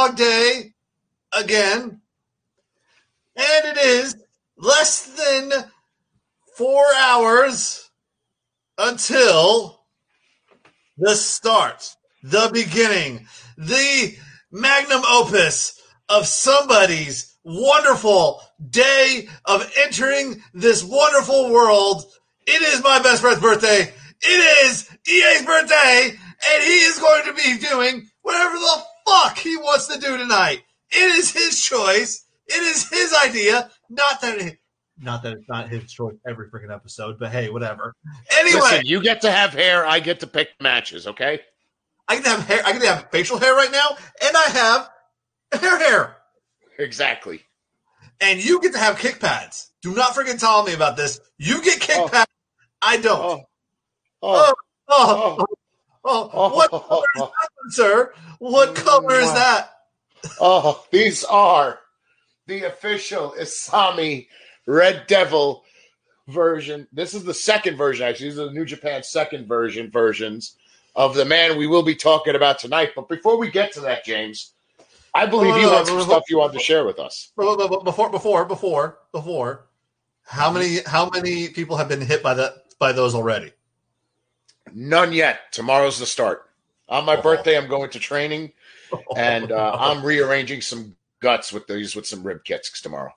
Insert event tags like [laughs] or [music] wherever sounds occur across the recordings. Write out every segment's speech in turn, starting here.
Groundhog Day again. And it is less than four hours until the start, the beginning, the magnum opus of somebody's wonderful day of entering this wonderful world. It is my best friend's birthday. It is EA's birthday, and he is going to be doing whatever the fuck he wants to do tonight. It is his choice. It is his idea. Not that it, not that it's not his choice every freaking episode, but hey, whatever. Anyway, Listen, you get to have hair. I get to pick matches. Okay. I can have hair. I can have facial hair right now, and I have hair hair. Exactly. And you get to have kick pads. Do not forget tell me about this. You get kick Oh. pads. I don't. Oh. Oh, Oh. oh, oh, Oh. What [laughs] color is that sir? What color is that? Oh. These are the official Isami Red Devil version. This is the second version, actually. These are the New Japan second version versions of the man we will be talking about tonight. But before we get to that, James, I believe you have some stuff you wanted to share with us. Before, before, before, before, before. How many? How many people have been hit by that by those already? None yet. Tomorrow's the start. On my Oh. birthday, I'm going to training [laughs] and uh, I'm rearranging some guts with these with some rib kits tomorrow,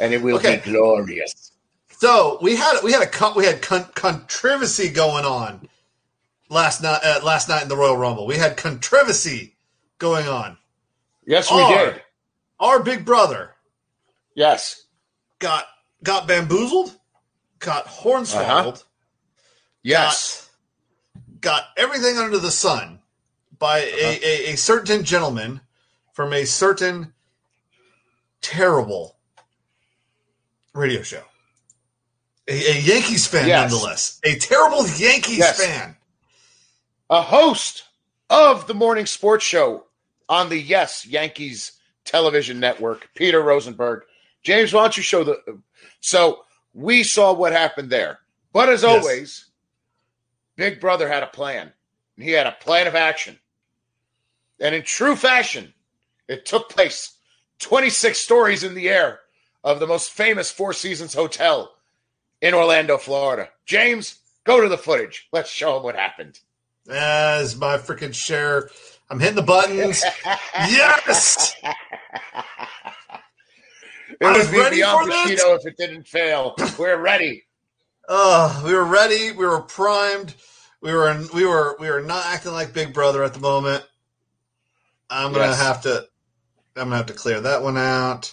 and it will Okay. be glorious. So we had we had a we had con- controversy going on last night uh, last night in the Royal Rumble. We had controversy going on. Yes, we Or- did. Our big brother Yes, got got bamboozled, got hornswoggled, Uh-huh. yes, got everything under the sun by Uh-huh. a, a, a certain gentleman from a certain terrible radio show. A, a Yankees fan, Yes. nonetheless. A terrible Yankees Yes. fan. a host of the morning sports show on the Yes Yankees television network, Peter Rosenberg. James, why don't you show the? So we saw what happened there, but as Yes. always, Big Brother had a plan. and He had a plan of action, and in true fashion, it took place. Twenty-six stories in the air of the most famous Four Seasons hotel in Orlando, Florida. James, go to the footage. Let's show him what happened. As my freaking share. I'm hitting the buttons. [laughs] yes! It would be beyond. Bushido if it didn't fail. We're ready. Uh, we were ready. We were primed. We were we were we were not acting like Big Brother at the moment. I'm gonna Yes. have to. I'm gonna have to clear that one out.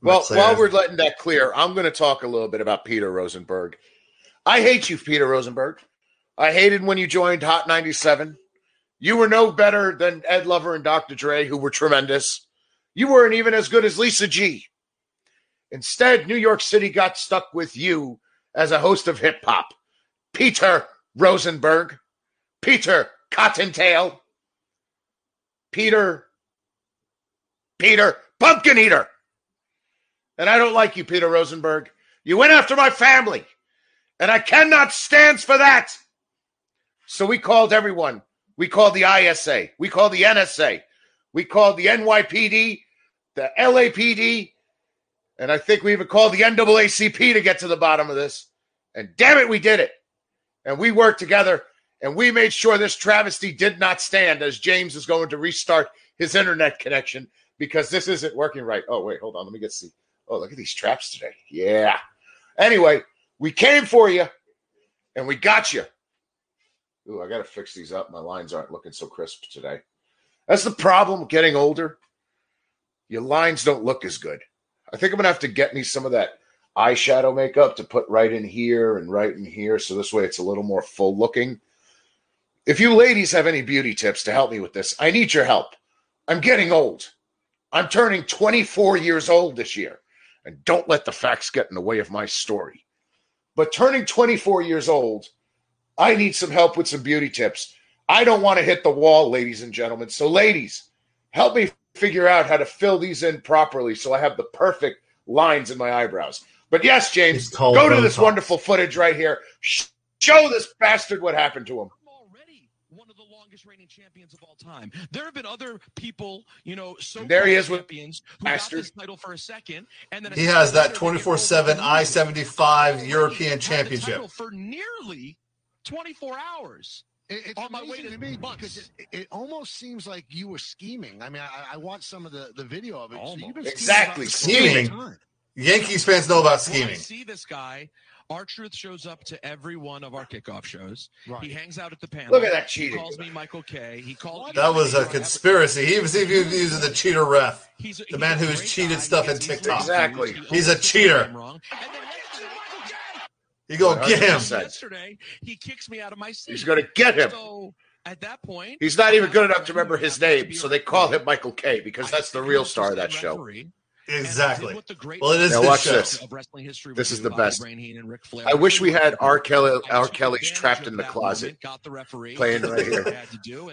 Well, while we're letting that clear, I'm going to talk a little bit about Peter Rosenberg. I hate you, Peter Rosenberg. I hated when you joined Hot 97. You were no better than Ed Lover and Dr. Dre, who were tremendous. You weren't even as good as Lisa G. Instead, New York City got stuck with you as a host of hip hop. Peter Rosenberg, Peter Cottontail, Peter, Peter Pumpkin Eater. And I don't like you, Peter Rosenberg. You went after my family, and I cannot stand for that. So we called everyone. We called the ISA. We called the NSA. We called the NYPD, the LAPD, and I think we even called the NAACP to get to the bottom of this. And damn it, we did it. And we worked together and we made sure this travesty did not stand as James is going to restart his internet connection because this isn't working right. Oh, wait, hold on. Let me get see. Oh, look at these traps today. Yeah. Anyway, we came for you and we got you. Ooh, I got to fix these up. My lines aren't looking so crisp today. That's the problem getting older. Your lines don't look as good. I think I'm going to have to get me some of that eyeshadow makeup to put right in here and right in here. So this way it's a little more full looking. If you ladies have any beauty tips to help me with this, I need your help. I'm getting old. I'm turning 24 years old this year. And don't let the facts get in the way of my story. But turning 24 years old, I need some help with some beauty tips. I don't want to hit the wall, ladies and gentlemen. So, ladies, help me figure out how to fill these in properly so I have the perfect lines in my eyebrows. But yes, James, go to this Botox. wonderful footage right here. Show this bastard what happened to him. already one of the longest reigning champions of all time. There have been other people, you know, so There he is with champions who bastard. got this title for a second, and then He has that later they get 24/7 I-75 European Championship. title for nearly 24 hours. It, it's On my way amazing to to me because it, it almost seems like you were scheming. I mean, I, I watched some of the, the video of it. So you've been Almost. scheming Exactly, about this the whole scheming. Time. Yankees fans know about Well, I see this guy. R-Truth shows up to every one of our kickoff shows. Right. He hangs out at the panel. Look at that He calls me Michael Kay. He calls That was a conspiracy. He was even using the cheater ref. He's a, The man who has cheated guy. stuff in TikTok. Exactly. confused. He's a always gets the cheater. name Wrong. And then yesterday, Michael Kay. You go get him. Yesterday, he kicks me out of my seat. He's going to get him. So at that point, He's not even good enough to remember his name, so they call him Michael Kay because that's the real star of that show. Exactly. Well, it is now watch this. this is the best. I wish we had R. Kelly. R. Kelly's trapped in the closet. Got the referee playing right here.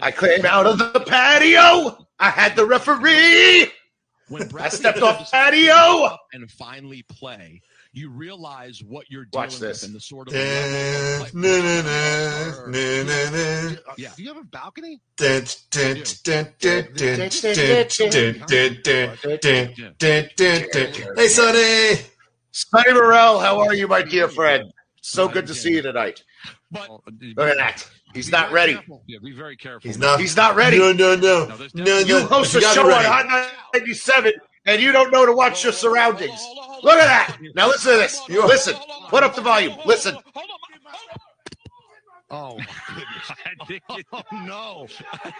I came out of the patio. I had the referee. When I stepped off patio and finally play you realize what you're doing. Watch this. with the sort of. Yeah. Do you have a balcony? Hey, Sonny. Sonny Morrell, how are you, my dear friend? So good to see you tonight. But look at that. He's not ready. Careful. Yeah, be very careful. He's not. He's not ready. No, no, no. no, no, no. You host a show on Hot 97 and you don't know to watch your surroundings. Hold on, hold on, Look at that. Now listen to this. Listen. Put up the volume. Listen. hold on, hold on. Oh my goodness. [laughs] I think, it, [laughs] Oh no. [laughs] I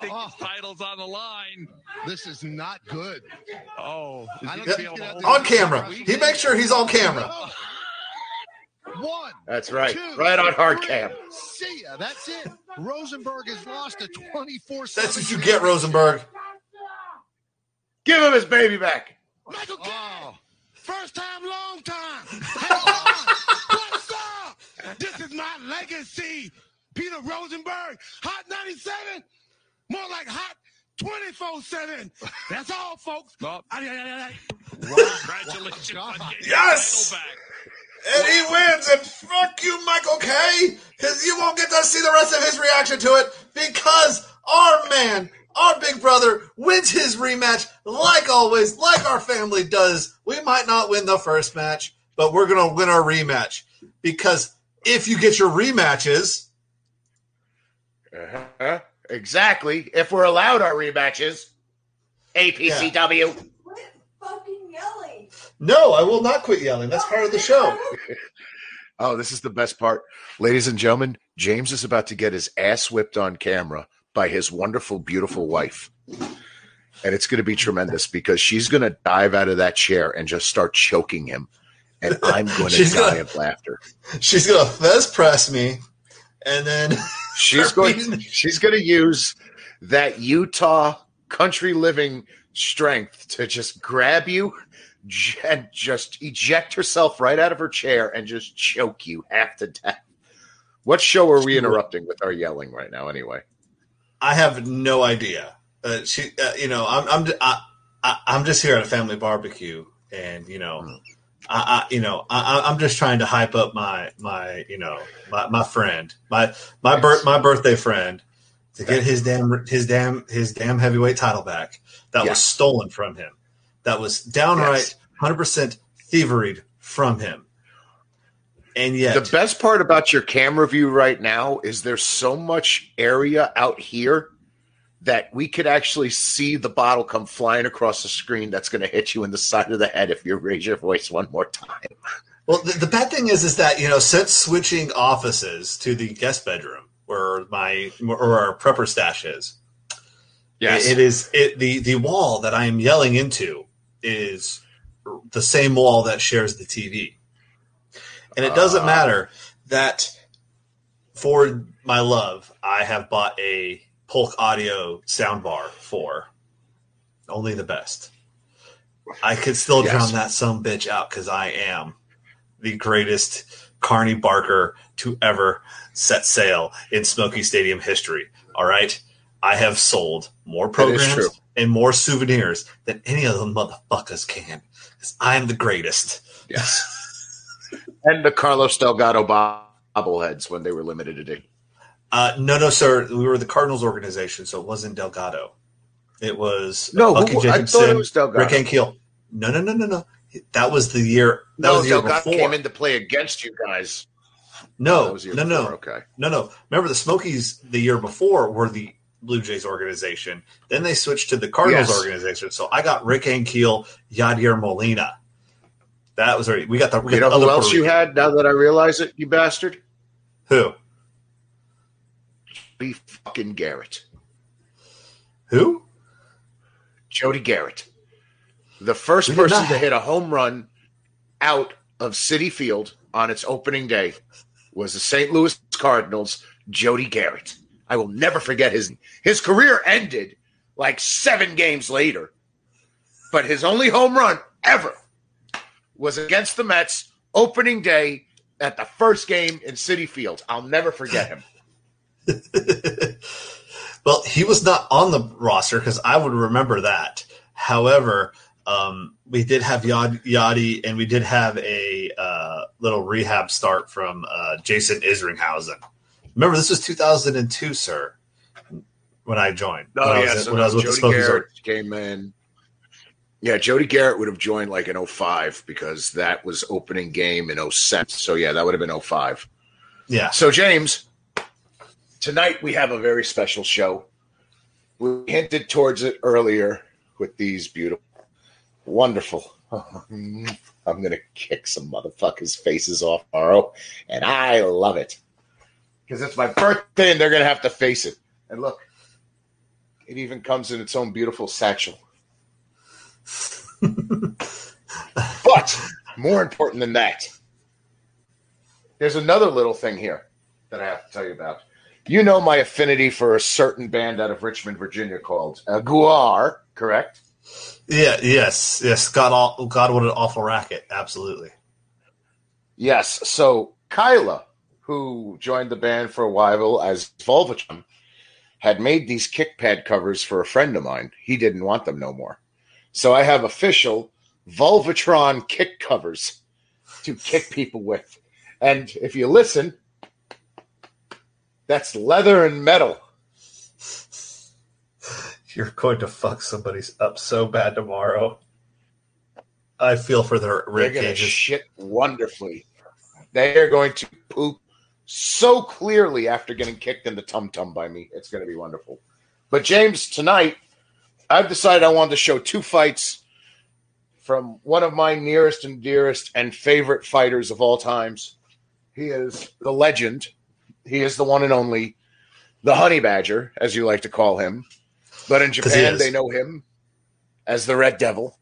think Oh. his title's on the line. This is not good. Oh, is he don't feeling think a that- whole- On camera. He makes sure he's on camera. One. That's right. two, Right on hard three. cam. See ya. That's it. Rosenberg has lost a 24 That's what you get, Rosenberg. Give him his baby back. Michael Kay. Oh. First time, long time. [laughs] What's up? This is my legacy. Peter Rosenberg, Hot 97. More like Hot 24 7. That's all, folks. Oh, congratulations on Yes! the title back. And he wins, and fuck you, Michael Kay. Because you won't get to see the rest of his reaction to it because our man, our big brother, wins his rematch like always, like our family does. We might not win the first match, but we're going to win our rematch because if you get your rematches, Uh-huh. Exactly. If we're allowed our rematches. APCW. Quit fucking yelling. no, I will not quit yelling. That's part of the [laughs] show. Oh, this is the best part. Ladies and gentlemen, James is about to get his ass whipped on camera by his wonderful, beautiful wife. And it's going to be tremendous because she's going to dive out of that chair and just start choking him. And [laughs] I'm going to die gonna- of laughter. She's going to fez press me, and then [laughs] She's going she's going to use that Utah country living strength to just grab you and just eject herself right out of her chair and just choke you half to death. What show are we interrupting with our yelling right now anyway? I have no idea. Uh, she, uh, you know, I'm, I'm, I, I, I'm just here at a family barbecue, and you know, I, I you know, I, I- I'm just trying to hype up my, my, you know, my, my friend, my, my birth, my birthday friend, to get his damn, his damn, his damn heavyweight title back that was stolen from him, that was downright Yes. 100 percent thievery from him, and yet The best part about your camera view right now is there's so much area out here that we could actually see the bottle come flying across the screen that's going to hit you in the side of the head if you raise your voice one more time. Well, the, the bad thing is, is that you know, since switching offices to the guest bedroom where my or our prepper stash is, it, it is it the the wall that I am yelling into is the same wall that shares the TV, and it doesn't Ah. matter that for my love, I have bought a Polk Audio soundbar for only the best. I could still Yes. drown that some bitch out because I am the greatest Carney Barker to ever set sail in Smoky Stadium history. All right. I have sold more programs and more souvenirs than any of them motherfuckers can. Because I'm the greatest. Yes. [laughs] and the Carlos Delgado bobbleheads when they were limited edition. Uh, no, no, sir. We were the Cardinals organization, so it wasn't Delgado. It was No, who- I thought it was Delgado. Rick Ankiel. No, no, no, no, no. That was the year. That No, was the year Delgado before. came in to play against you guys. no, was the year no, no. Okay. No, no. Remember, the Smokies the year before were the Blue Jays organization. Then they switched to the Cardinals Yes. organization. So I got Rick Ankiel, Yadier Molina. That was right. We got the. We You got know the who else Puerto you had now that I realize it, you bastard? Who? Be fucking Gerut. Who? Jody Gerut. The first person to hit a home run out of Citi Field on its opening day was the St. Louis Cardinals, Jody Gerut. I will never forget his his career ended like 7 games later. But his only home run ever was against the Mets opening day at the first game in Citi Field. I'll never forget him. [laughs] well, he was not on the roster because I would remember that. However, um, we did have Yad, Yadi, and we did have a uh, little rehab start from uh, Jason Isringhausen. Remember, this was 2002, sir, when I joined. when I was, so when I was with the Jody Smokies. Gerut came in. Yeah, Jody Gerut would have joined like in 05 because that was opening game in 07. So yeah, that would have been 05. Yeah. So James, tonight we have a very special show. We hinted towards it earlier with these beautiful, wonderful. [laughs] I'm gonna kick some motherfuckers' faces off tomorrow, and I love it because it's my birthday, and they're gonna have to face it. And look, it even comes in its own beautiful satchel. [laughs] but more important than that, there's another little thing here that I have to tell you about. You know my affinity for a certain band out of Richmond, Virginia called uh, GWAR, correct? Yeah, yes, yes. God, aw- God, what an awful racket! Absolutely. Yes. So Kyla, who joined the band for a while as Vulvatron, had made these kick pad covers for a friend of mine. He didn't want them no more. So I have official Vulvatron kick covers to kick people with. And if you listen, that's leather and metal. You're going to fuck somebody up so bad tomorrow. I feel for their They're rib going to cages. shit wonderfully. They are going to poop so clearly after getting kicked in the tum tum by me. It's going to be wonderful. But James, tonight I've decided I wanted to show two fights from one of my nearest and dearest and favorite fighters of all times. He is the legend. He is the one and only, the Honey Badger, as you like to call him. But in Japan, they know him as the Red Devil.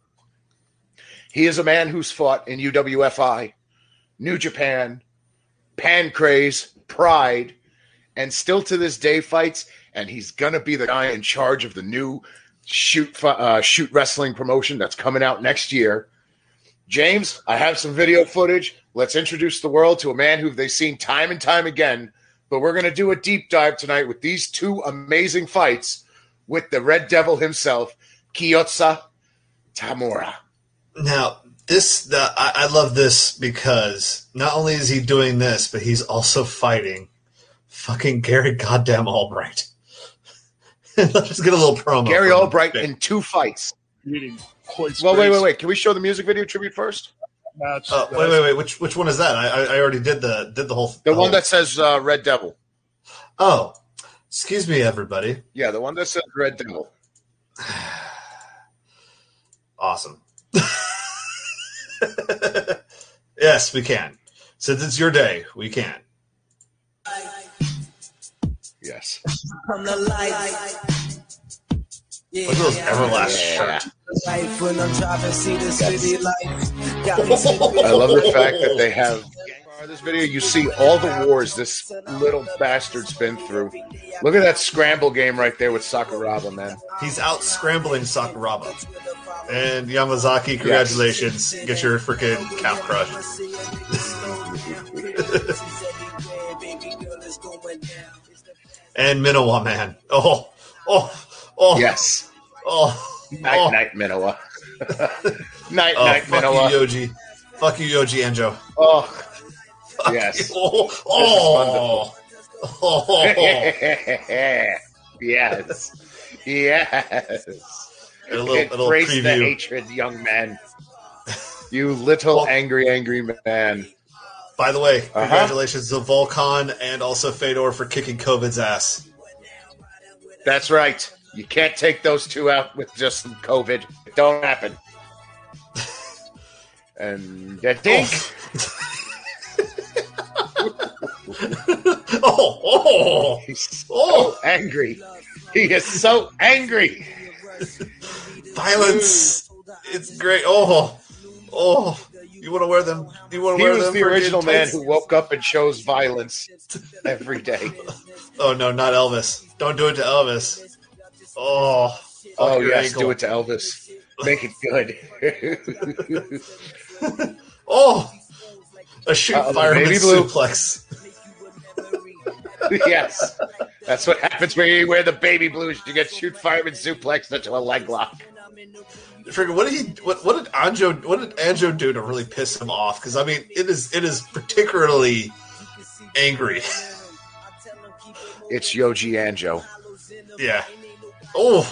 He is a man who's fought in UWFI, New Japan, Pancrase, Pride, and still to this day fights. And he's gonna be the guy in charge of the new shoot uh, shoot wrestling promotion that's coming out next year. James, I have some video footage. Let's introduce the world to a man who they've seen time and time again. But we're gonna do a deep dive tonight with these two amazing fights with the Red Devil himself, Kiyoshi Tamura. Now, this the, I, I love this because not only is he doing this, but he's also fighting fucking Gary goddamn Albright. [laughs] Let's just get a little promo. Gary from. Albright in two fights. meeting Well, wait, wait, wait. Can we show the music video tribute first? match. Uh, wait, wait, wait. Which which one is that? I, I I already did the did the whole. The whole- one that says uh, Red Devil. Oh, excuse me, everybody. Yeah, the one that says Red Devil. [sighs] Awesome. [laughs] yes, we can. Since it's your day, we can. Yes. From the light. Yeah, Look at those yeah, Everlast Yeah. shirt. Life when I'm driving, see the city lights. I love the fact that they have this video. You see all the wars this little bastard's been through. Look at that scramble game right there with Sakuraba, man. He's out scrambling Sakuraba. And Yamazaki, congratulations. Get your freaking calf crushed. [laughs] And Minowa, man. Oh, oh, oh, Yes. oh. Night, oh. night, Minowa. [laughs] night, Oh, night, fuck Minowa. you, Yoji. Fuck you, Yoji Anjo. Oh, Fuck Yes. you. Oh, oh. oh. [laughs] yes. Yes. And a little, a little Embrace the preview. hatred, young man. You little Well- angry, angry man. By the way, Uh-huh. congratulations to Volk Han and also Fedor for kicking COVID's ass. That's right. You can't take those two out with just some COVID. It don't happen. [laughs] And I think [laughs] Oh, oh, he's so oh. angry. He is so angry. violence. It's great. Oh, oh. You want to wear them? You want to wear them? He was the original man who woke up and chose violence every day. [laughs] Oh no, not Elvis! Don't do it to Elvis. Oh, Oh yes, ankle. do it to Elvis. Make it good. [laughs] Oh, a shoot Uh-oh, fireman suplex. [laughs] yes, that's what happens when you wear the baby blues. You get shoot fireman suplex into a leg lock. Friggin', what did he? What, what did Anjo? What did Anjo do to really piss him off? Because I mean, it is it is particularly angry. It's Yoji Anjo. yeah. Oh,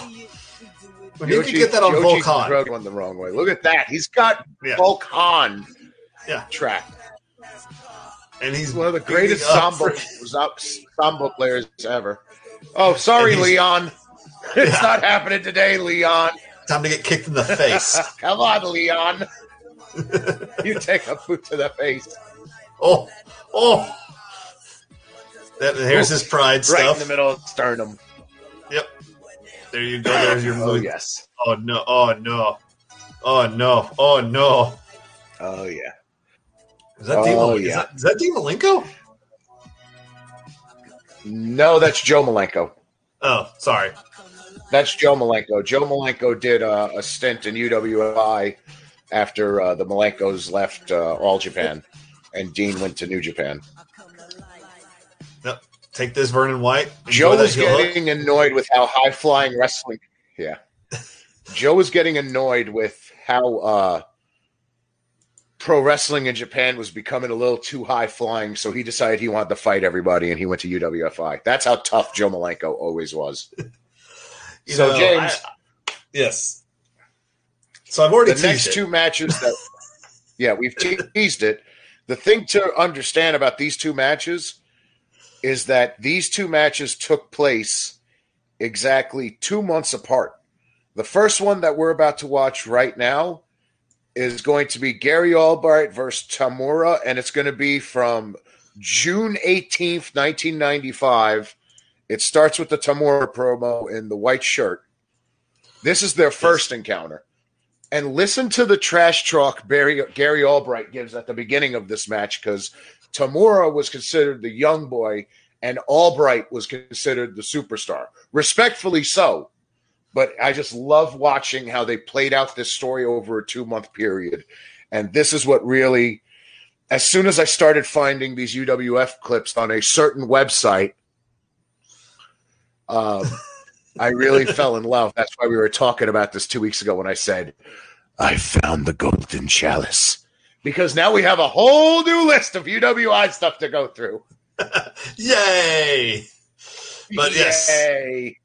when you can get that on Yoji rode one the wrong way. Look at that. He's got Yeah. Volk Han Yeah. track. and he's one of the greatest sambo, sambo players ever. Oh, sorry, Leon. [laughs] It's Yeah. not happening today, Leon. Time to get kicked in the face. [laughs] Come on, Leon. you take a boot to the face. oh, oh. That, here's his pride Right stuff. in the middle of sternum. Yep. There you go. There's your Oh, move. yes. Oh no! Oh no! Oh no! Oh no! Oh, yeah. Is that Oh, Dean? yeah. Is that, is Malenko? No, that's Joe Malenko. Oh, sorry. That's Joe Malenko. Joe Malenko did uh, a stint in UWFI after uh, the Malenkos left uh, All Japan, and Dean went to New Japan. Yep. Take this, Vernon White. Joe was heel hook. getting annoyed with how high flying wrestling. Yeah, Joe was getting annoyed with how uh, pro wrestling in Japan was becoming a little too high flying. So he decided he wanted to fight everybody, and he went to UWFI. That's how tough Joe Malenko always was. You so know, James, I- yes. So I've already the next teased it. two matches that [laughs] yeah we've teased it the thing to understand about these two matches is that these two matches took place exactly two months apart the first one that we're about to watch right now is going to be gary albright versus tamura and it's going to be from june 18th 1995 it starts with the tamura promo in the white shirt this is their first encounter and listen to the trash talk Barry, Gary Albright gives at the beginning of this match because Tamura was considered the young boy and Albright was considered the superstar. Respectfully so. But I just love watching how they played out this story over a two month period. And this is what really, as soon as I started finding these UWF clips on a certain website, um, I really [laughs] fell in love. That's why we were talking about this two weeks ago when I said, I found the golden chalice. Because now we have a whole new list of UWI stuff to go through. [laughs] Yay! But yes, Yay.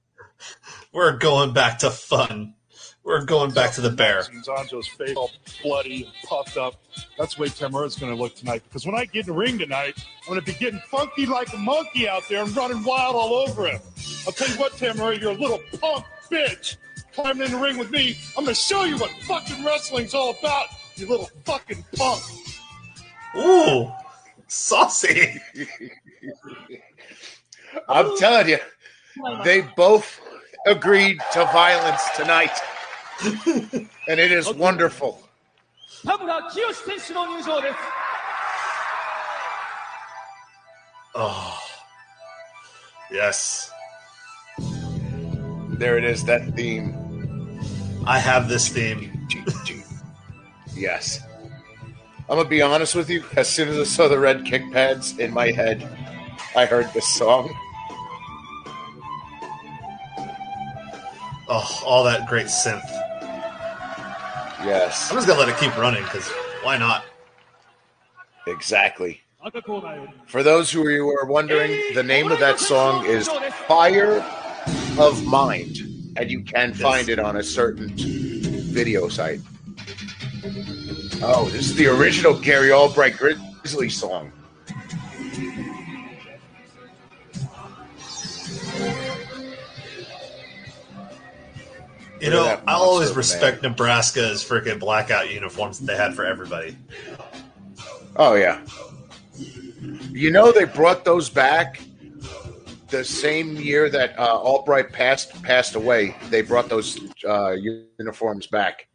we're going back to fun. We're going back to the bear. Zanzo's face all bloody and puffed up. That's the way Tamura's going to look tonight. Because when I get in the ring tonight, I'm going to be getting funky like a monkey out there and running wild all over him. I'll tell you what, Tamura, you're a little punk bitch. Climbing in the ring with me, I'm going to show you what fucking wrestling's all about, you little fucking punk. Ooh, saucy. I'm telling you, they both agreed to violence tonight and it is wonderful. 田村清選手の入場です Oh, yes. There it is, that theme. I have this theme. Yes. I'm gonna be honest with you. As soon as I saw the red kick pads in my head, I heard this song. Oh, all that great synth. Yes. I'm just gonna let it keep running because why not? Exactly. For those who are wondering, the name of that song is Fire of Mind, and you can find it on a certain video site. Oh, this is the original Gary Albright Grizzly song. You know, I always respect Nebraska's freaking blackout uniforms that they had for everybody. Oh yeah. You know they brought those back the same year that uh, Albright passed passed away. They brought those uh, uniforms back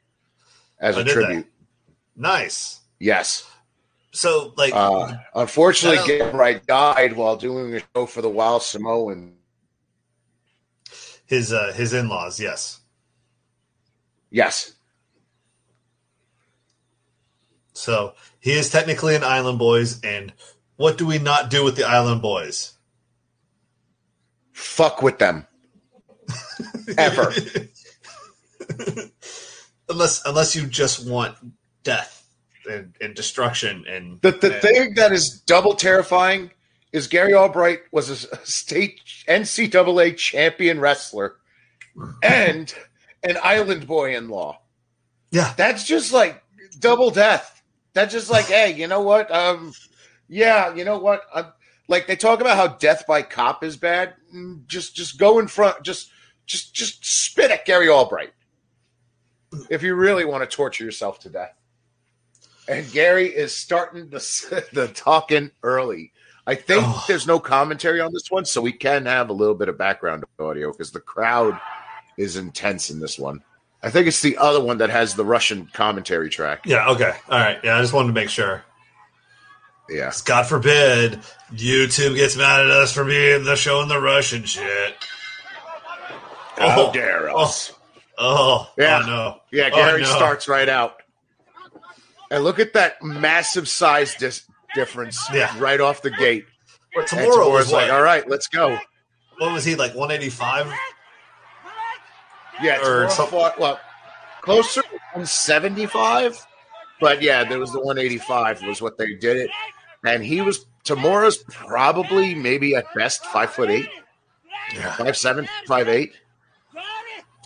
as Oh, a tribute. Nice. Yes. So, like, Uh, unfortunately, Albright died while doing a show for the Wild Samoan. his uh, his in laws, yes. Yes. So he is technically an Island Boys, and what do we not do with the Island Boys? Fuck with them. [laughs] Ever. [laughs] unless unless you just want death and, and destruction and The, the and- thing that is double terrifying is Gary Albright was a state NCAA champion wrestler and an island boy in law. Yeah. That's just like double death. That's just like, hey, you know what? Um, Yeah, you know what? I'm, like they talk about how death by cop is bad. Mm, Just just go in front. Just just just spit at Gary Albright if you really want to torture yourself to death. And Gary is starting the [laughs] the talking early. I think Oh. there's no commentary on this one, so we can have a little bit of background audio because the crowd is intense in this one. I think it's the other one that has the Russian commentary track. Yeah. Okay. All right. Yeah. I just wanted to make sure. Yeah. God forbid YouTube gets mad at us for being the show in the Russian shit. How oh, dare oh. us. Oh, oh yeah. Oh, no. Yeah. Oh, Gary no. starts right out. And look at that massive size dis- difference yeah. right off the gate. Tamura was like, all right, let's go. What was he like, 185 yeah, or something. Well, closer to 175, but yeah, there was the 185 was what they did it, and he was Tamura's probably maybe at best five foot eight, yeah. five seven, five eight,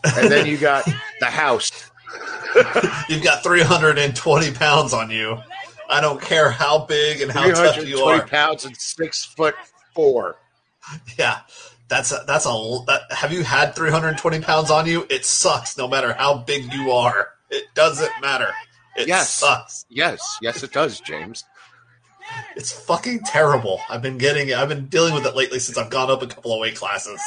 and then you got the house. [laughs] You've got 320 pounds on you. I don't care how big and how tough you are. Pounds and six foot four. Yeah, that's a, that's a. That, have you had 320 pounds on you? It sucks, no matter how big you are. It doesn't matter. It Yes. sucks. Yes, yes, it does, James. It's fucking terrible. I've been getting. I've been dealing with it lately since I've gone up a couple of weight classes,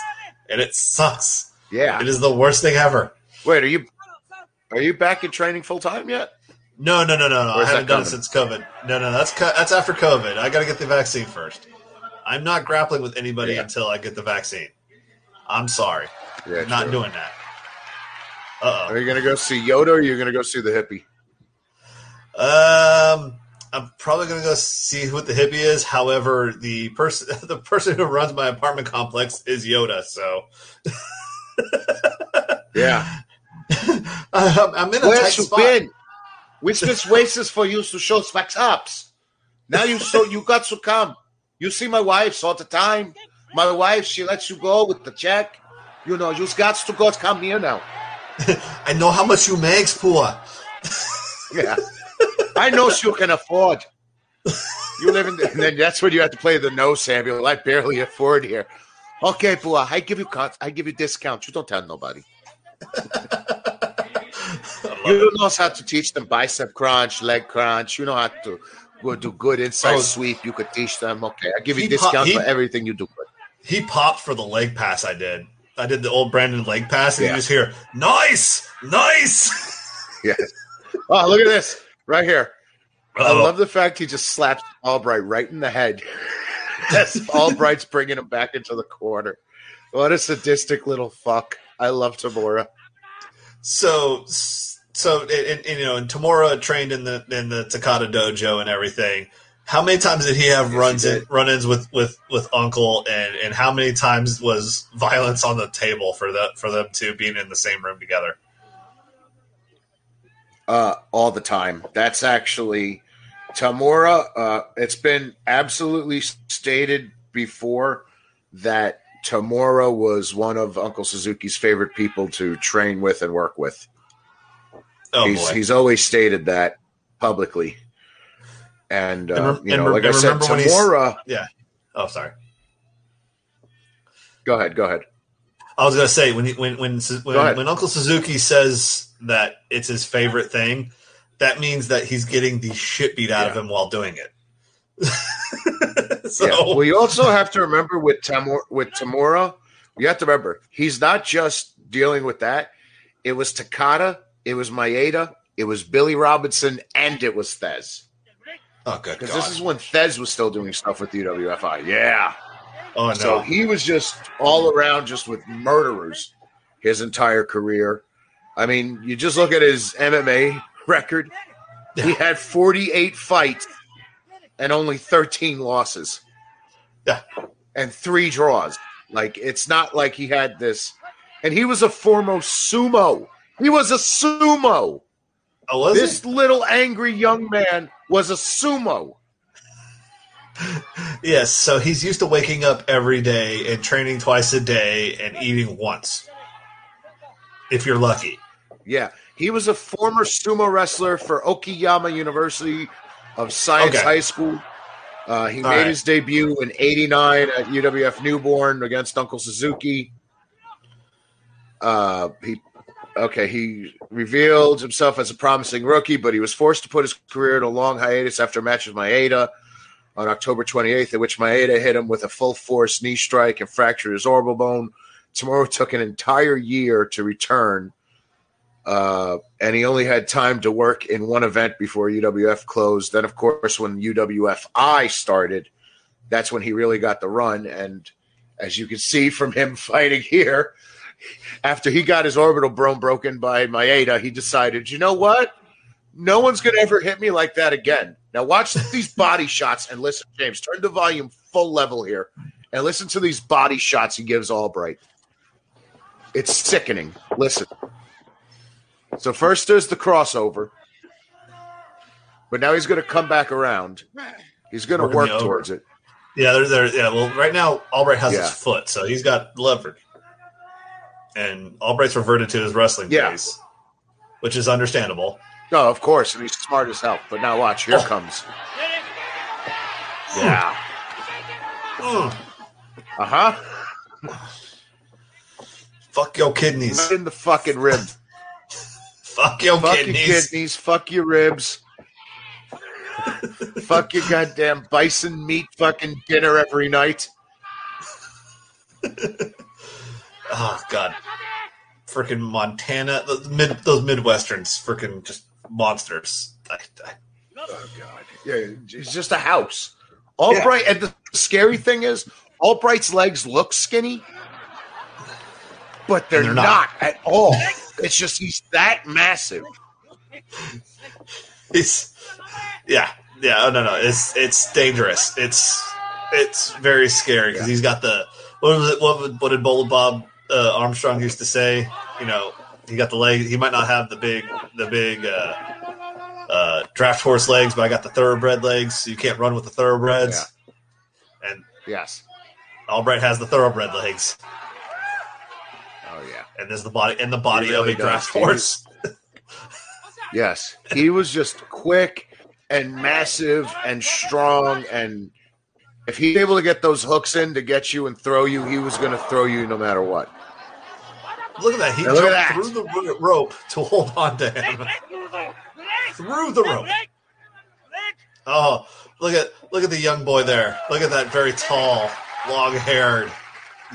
and it sucks. Yeah. It is the worst thing ever. Wait, are you are you back in training full time yet? No, no, no, no, no. I haven't done it since COVID. No, no, that's that's after COVID. I got to get the vaccine first. I'm not grappling with anybody Yeah. until I get the vaccine. I'm sorry. Yeah, I'm not true. doing that. Uh Are you gonna go see Yoda or are you gonna go see the hippie? Um, I'm probably gonna go see what the hippie is. However, the person [laughs] the person who runs my apartment complex is Yoda. So [laughs] Yeah. [laughs] I'm, I'm in a Where tight you spot. been? Which this waits for you to show what's ups. Now you so you got to come. You see my wife all the time. My wife, she lets you go with the check. You know, you got to go come here now. [laughs] I know how much you makes, poor. [laughs] Yeah. I know you can afford. You live in the, and then that's when you have to play the no, Samuel. I barely afford here. Okay, Bua, I give you. I give you discounts. You don't tell nobody. [laughs] you know how to teach them bicep crunch, leg crunch. You know how to go do good inside Oh. sweep. You could teach them. Okay, I give you discount po- he- for everything you do good. He popped for the leg pass. I did. I did the old Brandon leg pass, and Yeah. you just hear nice, nice. [laughs] Yes. Oh, look at this right here. I Uh-oh. love the fact he just slaps Albright right in the head. [laughs] As Albright's bringing him back into the corner. What a sadistic little fuck. I love Tamura. So, so, and, and, you know, and Tamura trained in the in the Takata dojo and everything. How many times did he have he runs in, run-ins with with with Uncle, and and how many times was violence on the table for the for them two being in the same room together? Uh, all the time. That's actually Tamura. Uh, it's been absolutely stated before that Tamura was one of Uncle Suzuki's favorite people to train with and work with. Oh he's, boy! he's always stated that publicly. And, uh, And rem- you know, and re- like I said, remember when Tamura. yeah. Oh, sorry. Go ahead. Go ahead. I was gonna say when when when when, when Uncle Suzuki says that it's his favorite thing, that means that he's getting the shit beat out of him while doing it. [laughs] so Yeah. Well, you also have to remember with Tamura, with Tamura, you have to remember he's not just dealing with that. It was Takata, it was Maeda, it was Billy Robinson, and it was Thesz. oh good Because this is when Thesz was still doing stuff with UWFI. Yeah. oh no. So he was just all around just with murderers his entire career. I mean, you just look at his MMA record. He had 48 fights and only 13 losses. Yeah. And three draws. Like it's not like he had this and he was a foremost sumo. He was a sumo. oh, This it? little angry young man was a sumo. [laughs] Yes. So he's used to waking up every day and training twice a day and eating once. If you're lucky. Yeah, he was a former sumo wrestler for Okayama University of Science Okay. High School. Uh, he All made right. his debut in '89 at UWF Newborn against Uncle Suzuki. Uh, he okay. He revealed himself as a promising rookie, but he was forced to put his career in a long hiatus after a match with Maeda on October 28th, in which Maeda hit him with a full force knee strike and fractured his orbital bone. Tamura took an entire year to return, uh, and he only had time to work in one event before UWF closed. Then, of course, when UWFI started, that's when he really got the run. And as you can see from him [laughs] fighting here, after he got his orbital bone broken by Maeda, he decided, you know what? No one's going to ever hit me like that again. Now, watch these body shots and listen, James. Turn the volume full level here and listen to these body shots he gives Albright. It's sickening. Listen. So, first there's the crossover, but now he's going to come back around. He's going to work towards it. Yeah, they're there. Yeah, well, right now Albright has Yeah. his foot, so he's got leverage, and Albright's reverted to his wrestling Yeah. days, which is understandable. No, of course, and he's smart as hell. But now watch, here Oh. comes. Yeah. Uh huh. Fuck your kidneys. In the fucking ribs. Fuck your fuck kidneys. your kidneys. Fuck your ribs. fuck your goddamn bison meat fucking dinner every night. [laughs] Oh god, freaking Montana, the mid those Midwesterns, freaking just monsters. I, I, Oh god. Yeah, it's just a house. Albright, and the scary thing is, Albright's legs look skinny, but they're, they're not. not. at all. It's just he's that massive. it's yeah, yeah. Oh, no, no, it's it's dangerous. It's it's very scary because he's got the what was it? What, what did Bullet Bob uh, Armstrong used to say? You know, he got the leg. He might not have the big the big uh, uh, draft horse legs, but I got the thoroughbred legs. So you can't run with the thoroughbreds. And Yes. Albright has the thoroughbred legs, Oh yeah. and there's the body and the body really of a draft horse. Yes, he was just quick and massive and strong, and if he's able to get those hooks in to get you and throw you, he was going to throw you no matter what. Look at that! He Now look jumped at that. through the rope to hold on to him. through the rope. Oh, look at look at the young boy there. Look at that very tall, long-haired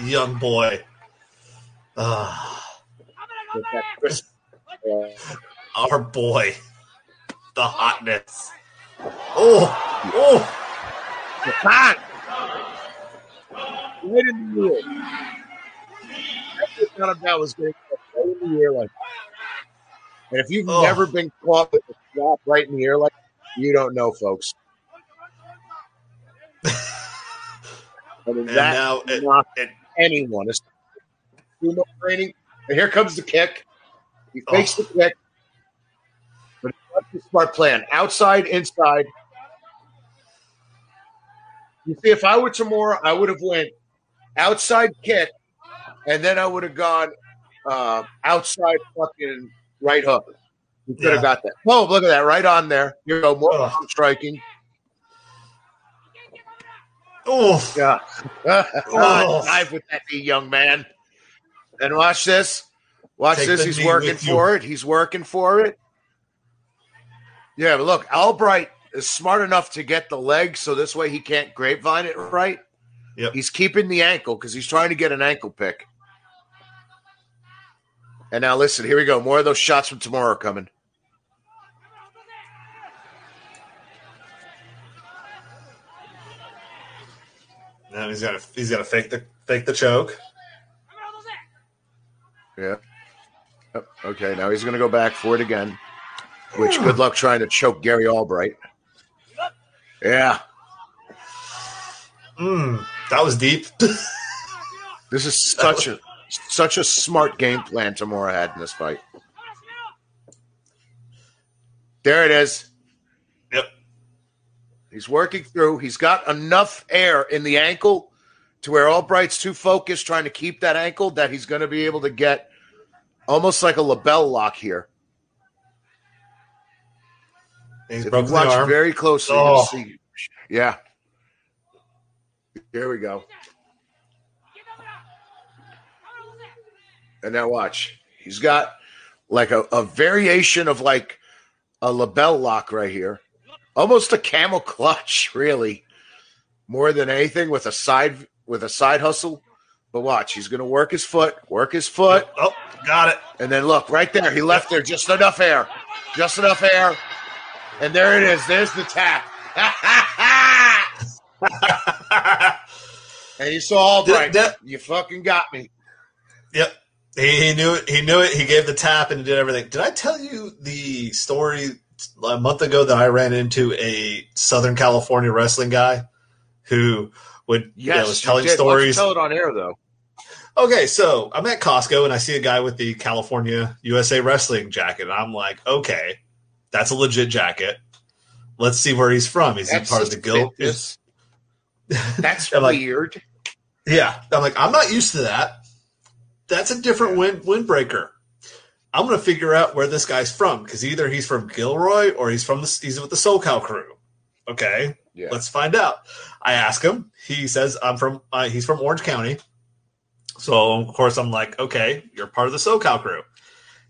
young boy. Ah, With that crisp, uh, our boy, the hotness. Oh, oh, Ah! Right in the ear. None of that was going to in the ear like that. And if you've Oh. never been caught with a slap right in the air like that, you don't know, folks. I [laughs] mean, and now it, knocked it, anyone. It's sumo training. And here comes the kick. He fakes Oh. the kick. But what's the smart plan? Outside, inside. You see, if I were Tamura, I would have went outside kick, and then I would have gone uh, outside fucking right hook. You could have Yeah. got that. Oh, look at that, right on there. You go more Ugh. striking. oh, Yeah. [laughs] Oh. Dive with that knee, young man. And watch this. Watch Take this. He's working with you. for it. He's working for it. Yeah, but look, Albright is smart enough to get the leg so this way he can't grapevine it right. Yep. He's keeping the ankle because he's trying to get an ankle pick. And now listen, here we go. More of those shots from Tamura are coming. now he's got to he's got to fake the fake the choke. Yeah. Okay, now he's going to go back for it again. Which good luck trying to choke Gary Albright. Yeah, Mm, that was deep. [laughs] this is such a such a smart game plan Tamura had in this fight. There it is. yep. He's working through. He's got enough air in the ankle to where Albright's too focused trying to keep that ankle that he's going to be able to get almost like a label lock here. He's If you watch very closely, Oh. see. Yeah. Here we go. And now watch. He's got like a, a variation of like a label lock right here. Almost a camel clutch, [laughs] really. More than anything with a side with a side hustle. But watch, he's gonna work his foot, work his foot. Oh, oh, got it. And then look, right there, he left there just enough air. Just enough air. And there it is. There's the tap. [laughs] and you saw Albright. That- you fucking got me. Yep. He, he knew it. He knew it. He gave the tap and did everything. Did I tell you the story a month ago that I ran into a Southern California wrestling guy who would you know, was telling did. Why don't you stories? Tell it on air though. Okay, so I'm at Costco and I see a guy with the California USA wrestling jacket. And I'm like, okay, that's a legit jacket. Let's see where he's from. Is That's he part of the guild? [laughs] That's I'm like- weird. Yeah, I'm like, I'm not used to that. That's a different wind windbreaker. I'm gonna figure out where this guy's from because either he's from Gilroy or he's from the he's with the SoCal crew. Okay, Yeah. let's find out. I ask him. He says I'm from. Uh, he's from Orange County. So of course I'm like, okay, you're part of the SoCal crew.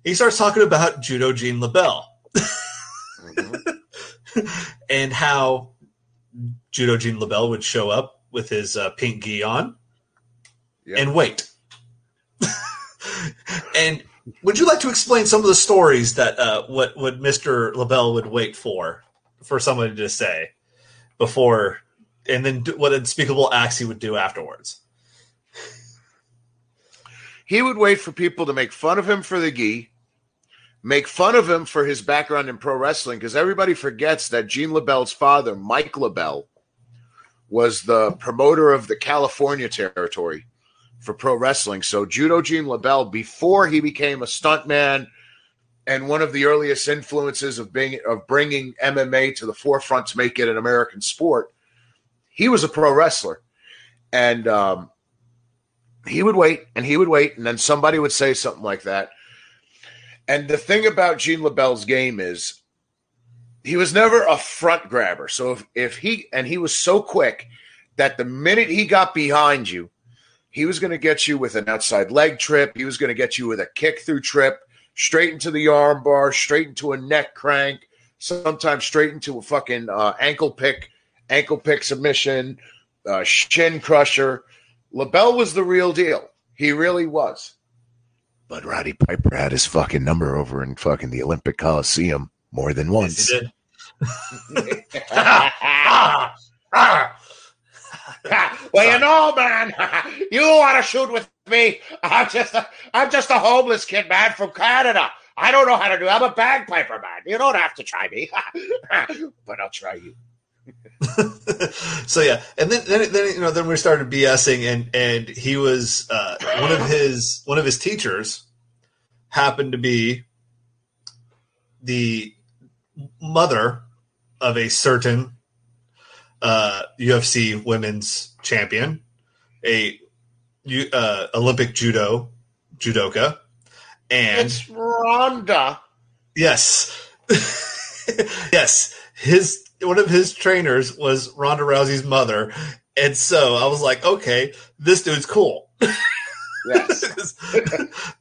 He starts talking about Judo Gene LeBell [laughs] and how Judo Gene LeBell would show up with his uh, pink gi on and wait. And would you like to explain some of the stories that uh, what what Mister LeBell would wait for for somebody to say before, and then do, what unspeakable acts he would do afterwards? He would wait for people to make fun of him for the gi, make fun of him for his background in pro wrestling, because everybody forgets that Gene LeBell's father, Mike LeBell, was the promoter of the California territory for pro wrestling. So Judo Gene LeBell, before he became a stuntman and one of the earliest influences of being of bringing MMA to the forefront to make it an American sport, he was a pro wrestler, and um, he would wait and he would wait, and then somebody would say something like that. And the thing about Gene LeBell's game is he was never a front grabber. So if, if he and he was so quick that the minute he got behind you, he was going to get you with an outside leg trip. He was going to get you with a kick through trip, straight into the arm bar, straight into a neck crank, sometimes straight into a fucking uh, ankle pick, ankle pick submission, uh, shin crusher. LeBell was the real deal. He really was. But Roddy Piper had his fucking number over in fucking the Olympic Coliseum more than once. He did. [laughs] [laughs] [laughs] [laughs] well, you know, man, [laughs] you want to shoot with me? I'm just, a, I'm just a homeless kid, man, from Canada. I don't know how to do. I'm a bagpiper, man. You don't have to try me, [laughs] but I'll try you. so yeah, and then, then then you know then we started BSing, and and he was uh, one of his one of his teachers happened to be the mother of a certain uh, UFC women's champion, a uh, Olympic judo judoka, and It's Ronda. Yes. [laughs] yes. His one of his trainers was Ronda Rousey's mother. And so I was like, okay, this dude's cool. [laughs] Yes.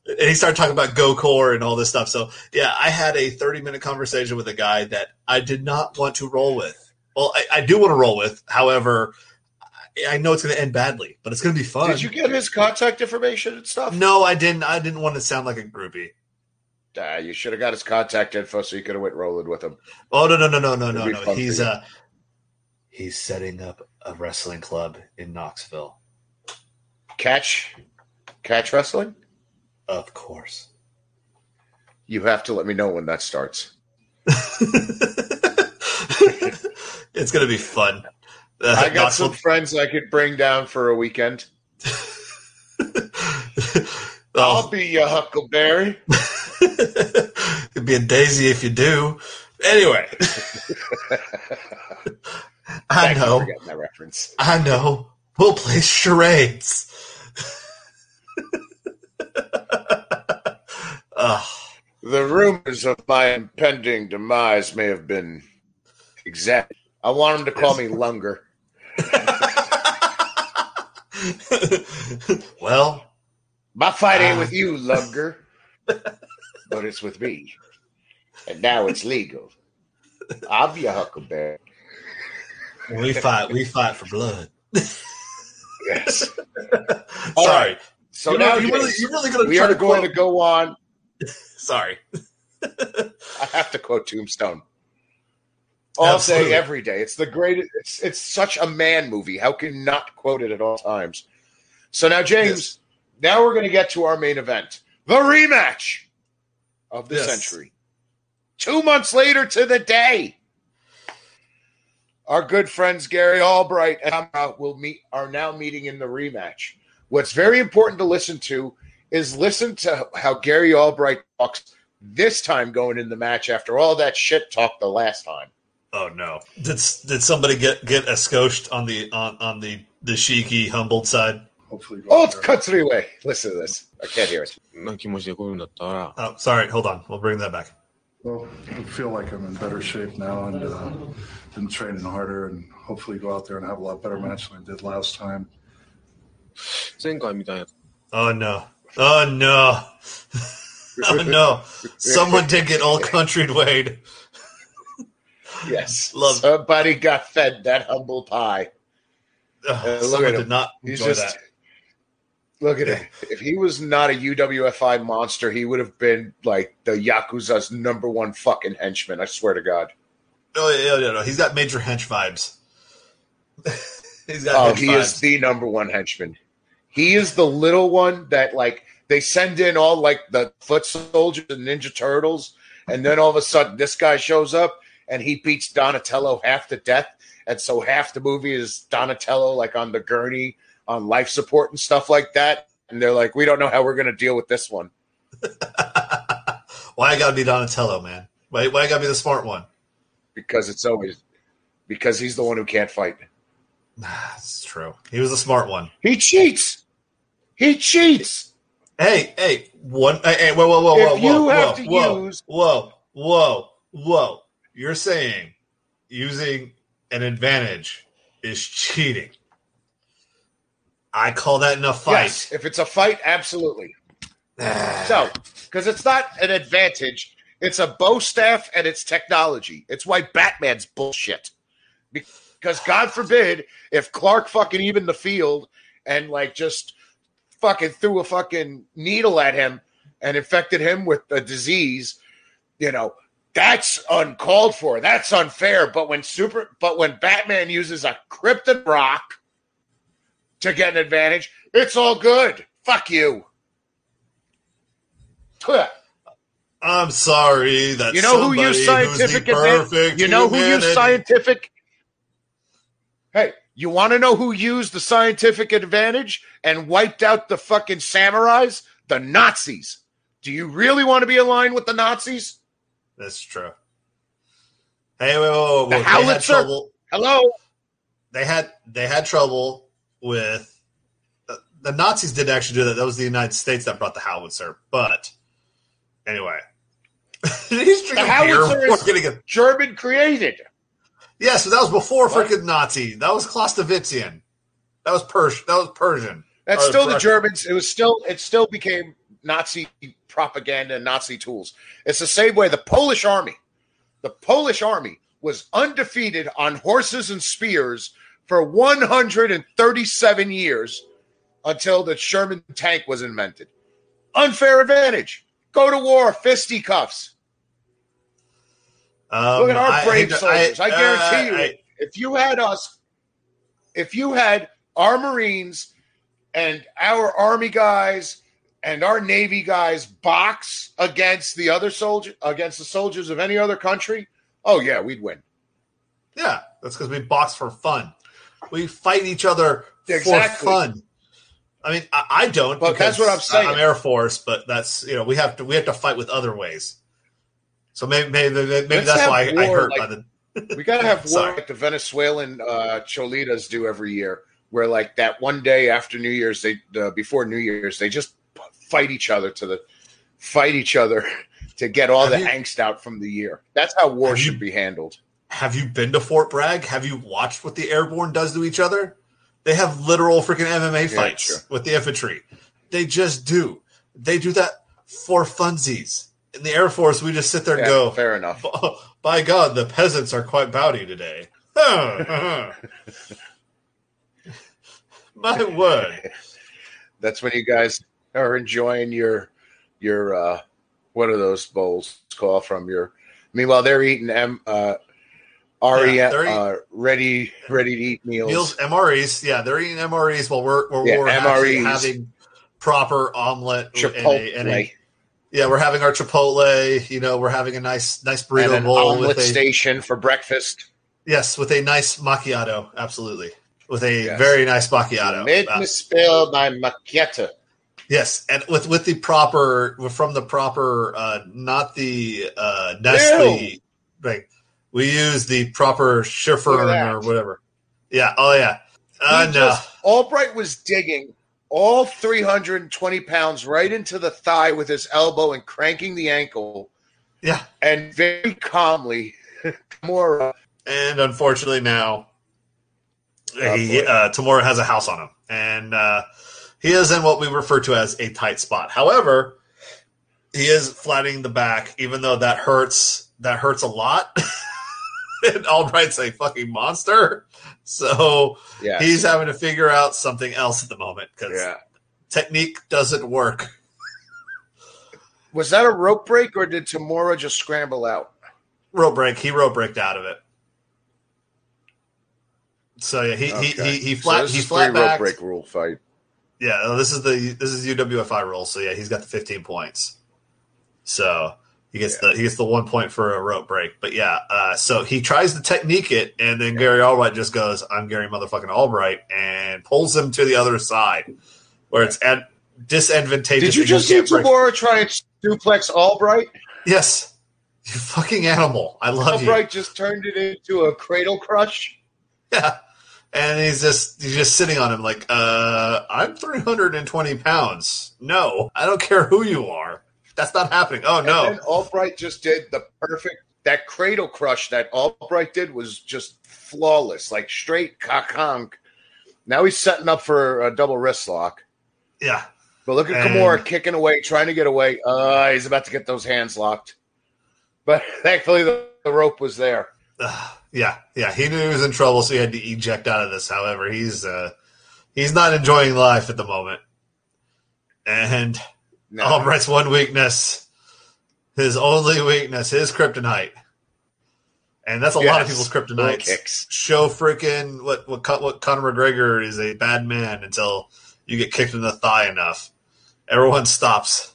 and he started talking about Gokor and all this stuff. So yeah, I had a 30 minute conversation with a guy that I did not want to roll with. Well, I, I do want to roll with. However, I, know it's going to end badly, but it's going to be fun. Did you get his contact information and stuff? No, I didn't. I didn't want to sound like a groupie. Uh, you should have got his contact info so you could have went rolling with him. Oh no no no no no It'd no no. He's uh he's setting up a wrestling club in Knoxville. Catch, catch wrestling. Of course. You have to let me know when that starts. [laughs] It's gonna be fun. Uh, I got some [laughs] friends I could bring down for a weekend. I'll be your Huckleberry. [laughs] it'd be a daisy if you do. Anyway, [laughs] I you know, for that reference. I know. We'll play charades. oh, The rumors of my impending demise may have been exact. I want him to call me Lunger. [laughs] well, My fight ain't Ah. with you, Lunger, but it's with me. And now it's legal. I'm your Huckleberry. we fight. We fight for blood. Yes. [laughs] All Sorry. right. So You now really- you really- you're really gonna we try are to going quote- to go on. [laughs] Sorry. I have to quote Tombstone. All Absolutely. day, every day. It's the greatest. It's, it's such a man movie. How can you not quote it at all times? So now, James, now we're going to get to our main event the rematch of the Yes. century. Two months later to the day, our good friends Gary Albright and Tamura will meet are now meeting in the rematch. What's very important to listen to is listen to how Gary Albright talks this time going in the match after all that shit talk the last time. Oh no! Did did somebody get get escoched on the on on the the cheeky humbled side? Hopefully, oh, it's country way. Listen to this. I can't hear it. Oh, sorry. Hold on. We'll bring that back. Well, I feel like I'm in better shape now and uh, been training harder and hopefully go out there and have a lot better match than I did last time. Oh no! Oh no! [laughs] oh no! [laughs] Someone did get all country Wade. Yes. Love- Somebody got fed that humble pie. Ugh, Uh, look at him. did not He's just that. look at him. If he was not a UWFI monster, he would have been like the Yakuza's number one fucking henchman. I swear to God. Oh yeah, yeah, no, he's got major hench vibes. [laughs] he's got. Oh, hench he vibes. is the number one henchman. He is the little one that like they send in all like the foot soldiers and Ninja Turtles, and then all of a sudden this guy shows up and he beats Donatello half to death, and so half the movie is Donatello like on the gurney on life support and stuff like that. And they're like, we don't know how we're gonna deal with this one. [laughs] Why I gotta be Donatello, man? Why, why I gotta be the smart one? because it's always because he's the one who can't fight. [sighs] That's true. He was the smart one. He cheats. He cheats. Hey, hey, one. Hey, hey, whoa, whoa, whoa, If whoa, you whoa, have whoa, to whoa, use- whoa, whoa, whoa. You're saying using an advantage is cheating. I call that in a fight. Yes, if it's a fight, absolutely. [sighs] so, because it's not an advantage, it's a bow staff and it's technology. It's why Batman's bullshit. Because God forbid if Clark fucking even the field and like just fucking threw a fucking needle at him and infected him with a disease, you know, that's uncalled for. That's unfair. But when super but when Batman uses a krypton rock to get an advantage, it's all good. Fuck you. [laughs] I'm sorry that You know who used scientific advantage? You know who used scientific? Hey, you want to know who used the scientific advantage and wiped out the fucking samurais? The Nazis. Do you really want to be aligned with the Nazis? That's true. Hey, wait, wait, wait, wait. The howitzer? trouble. Hello. They had they had trouble with the, the Nazis. Didn't actually do that. That was the United States that brought the howitzer. But anyway, [laughs] The howitzer is getting a German created. yeah. So that was before freaking Nazi. That was Clausewitzian. That was Prussian. That was Prussian. That's Or still the Germans. It was still it still became Nazi propaganda and Nazi tools. It's the same way the Polish army. The Polish army was undefeated on horses and spears for 137 years until the Sherman tank was invented. Unfair advantage. Go to war, fisticuffs. Um, Look at our I brave to- soldiers. I, guarantee uh, you, I- if you had us, if you had our Marines and our Army guys and our Navy guys box against the other soldier against the soldiers of any other country, oh yeah, we'd win. Yeah, that's because we box for fun. We fight each other Exactly. for fun. I mean, I, I don't. But that's what I'm saying. I'm Air Force, but that's you know we have to we have to fight with other ways. So maybe maybe, maybe that's why I, I hurt like- by the. [laughs] We gotta have war like the Venezuelan uh, cholitas do every year, where like that one day after New Year's, they uh, before New Year's, they just fight each other to the fight each other [laughs] to get all Have the you- angst out from the year. That's how war Have you- should be handled. Have you been to Fort Bragg? Have you watched what the airborne does to each other? They have literal freaking MMA Yeah, fights sure. with the infantry. They just do. They do that for funsies. In the Air Force, we just sit there and Yeah, go, fair enough. by God, the peasants are quite bowdy today. [laughs] My [laughs] word. That's when you guys are enjoying your your uh what are those bowls called from your meanwhile they're eating M uh REM Yeah, uh, ready ready to eat meals. Meals, MREs, yeah, they're eating MREs while we're, while Yeah, we're MREs. having proper omelet. and a- and a- Chipotle. yeah, we're having our Chipotle. You know, we're having a nice, nice and burrito an bowl omelet with a station for breakfast. yes, with a nice macchiato. Absolutely, with a Yes. very nice macchiato. Made Uh, me spill my macchiato. Yes, and with with the proper from the proper, uh, not the uh, Nestle thing. We use the proper Schiffer or whatever. Yeah. Oh yeah. Uh, no. Albright was digging all 320 pounds right into the thigh with his elbow and cranking the ankle. Yeah. And very calmly, [laughs] more and unfortunately now Oh, he, uh, Tamura has a house on him, and uh, he is in what we refer to as a tight spot. However, he is flattening the back, even though that hurts. That hurts a lot. [laughs] and Albright's a fucking monster, so yeah. he's having to figure out something else at the moment because yeah. technique doesn't work. [laughs] Was that a rope break or did Tamura just scramble out? Rope break. He rope breaked out of it. So yeah, he he Okay. he, he So flat this he flat three rope break rule fight. Yeah, this is the this is UWFI rule. So yeah, he's got the 15 points. So he gets the he gets the one point for a rope break. But yeah, uh, so he tries to technique it, and then Gary Albright just goes, "I'm Gary motherfucking Albright," and pulls him to the other side, where it's at disadvantageous. Did you just see Tamura try and suplex Albright? Yes, you fucking animal! I love you. Albright just turned it into a cradle crush. Yeah. And he's just he's just sitting on him like, uh, I'm 320 pounds. No, I don't care who you are. That's not happening. Oh no. And Albright just did the perfect that cradle crush that Albright did was just flawless, like straight kakong. Now he's setting up for a double wrist lock. Yeah. But look at And- Tamura kicking away, trying to get away. Uh, he's about to get those hands locked. But [laughs] thankfully the, the rope was there. Ugh, [sighs] yeah, yeah. He knew he was in trouble, so he had to eject out of this. However, he's uh he's not enjoying life at the moment. And No. Albright's one weakness, his only weakness, his kryptonite. And that's a lot of people's kryptonite. kicks. Show freaking what what what Conor McGregor is a bad man until you get kicked in the thigh enough. Everyone stops.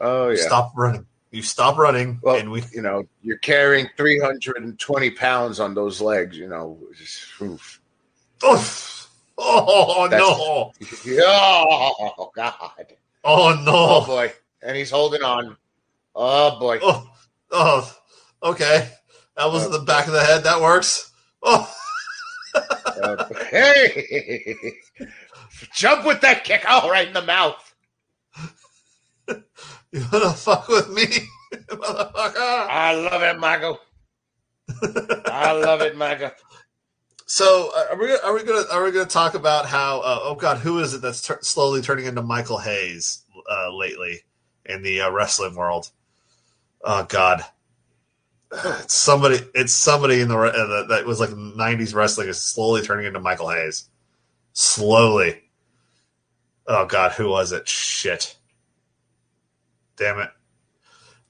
Oh yeah. Stop running. You stop running, Well, and we you know, you're carrying 320 pounds on those legs, you know. Just, oof. Oof. Oh That's- no! [laughs] Oh, God. Oh no! Oh, boy. And he's holding on. Oh, boy. Oh, oh, okay. That was in the back of the head. That works. Oh, Uh, hey! [laughs] Jump with that kick. Oh, right in the mouth. You wanna fuck with me, [laughs] motherfucker? I love it, Michael. I love it, Michael. So, uh, are we are we gonna are we gonna talk about how? Uh, oh God, who is it that's tur slowly turning into Michael Hayes uh, lately in the uh, wrestling world? Oh God, [sighs] it's somebody. It's somebody in the re- uh, that, that was like '90s wrestling is slowly turning into Michael Hayes. Slowly. Oh God, who was it? Shit. Damn it.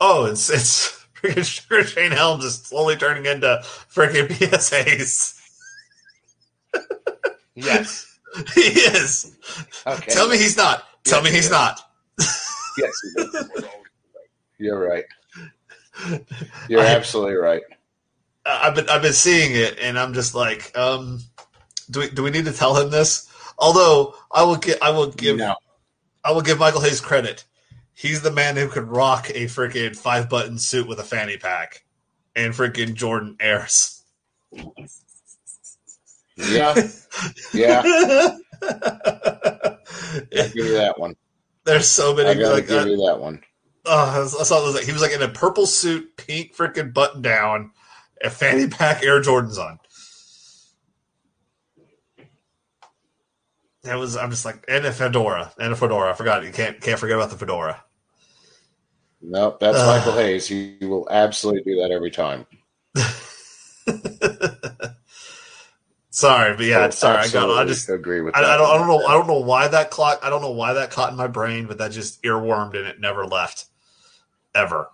Oh, it's it's [laughs] freaking Sugar Shane Helms is slowly turning into freaking P.S. Hayes. Yes. [laughs] He is. Okay. Tell me he's not. Tell Yes, me he's is. not. Yes, he is. You're right. [laughs] You're I- absolutely right. I've been I've been seeing it, and I'm just like, um, do we do we need to tell him this? Although I will give I will give No. I will give Michael Hayes credit. He's the man who could rock a freaking five button suit with a fanny pack and freaking Jordan Airs. Yeah. Yeah. I'll [laughs] give you that one. There's so many. I gotta like give uh, you that one. Oh, I saw it was like he was like in a purple suit, pink freaking button down, a fanny pack, Air Jordans on. That was I'm just like and a fedora and a fedora. I forgot you can't can't forget about the fedora. No, that's Ugh. Michael Hayes. He will absolutely do that every time. [laughs] Sorry, but yeah, Oh, sorry. I got. I just agree with I, that. I don't. I don't know. I don't know why that clock. I don't know why that caught in my brain, but that just earwormed and it never left, ever.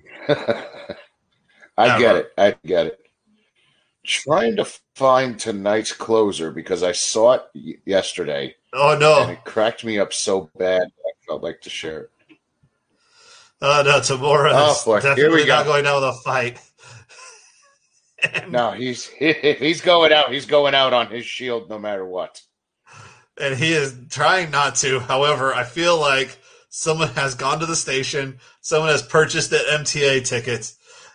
[laughs] I get it. I get it. Trying to find tonight's closer because I saw it yesterday Oh and no! it cracked me up so bad. I felt like to share it. Oh no! Tamura Oh, boy. Here definitely not going down with a fight. And, No, he's [laughs] he's going out. He's going out on his shield no matter what. and he is trying not to. However, I feel like someone has gone to the station. Someone has purchased the MTA ticket.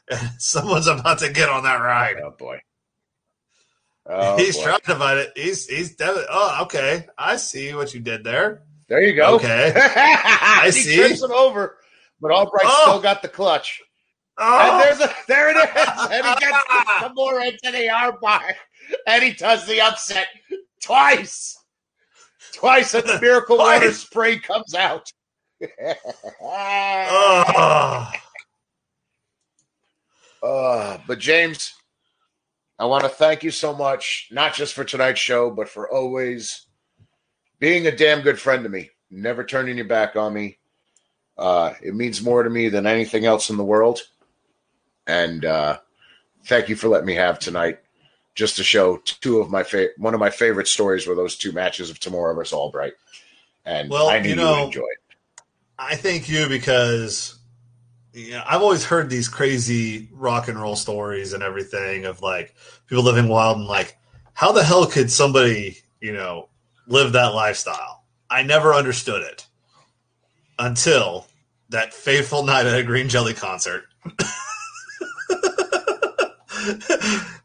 and [laughs] someone's about to get on that ride. Oh boy. [laughs] Oh, he's boy. trying to find it. He's he's definitely. Oh, okay. I see what you did there. There you go. Okay. I he see. trips him over, but Albright Oh. still got the clutch. And Oh, there's a there it is. And he gets [laughs] more into the armbar. And he does the upset twice. Twice and the [laughs] miracle water spray comes out. [laughs] oh. Uh, but James, I want to thank you so much, not just for tonight's show, but for always being a damn good friend to me, never turning your back on me. Uh, it means more to me than anything else in the world. And uh, thank you for letting me have tonight, just to show two of my fa- one of my favorite stories were those two matches of Tamura versus Albright, and Well, I knew you you, know- it. I thank you because you know, I've always heard these crazy rock and roll stories and everything of like people living wild and like how the hell could somebody you know live that lifestyle? I never understood it until that fateful night at a Green Jelly concert. [laughs]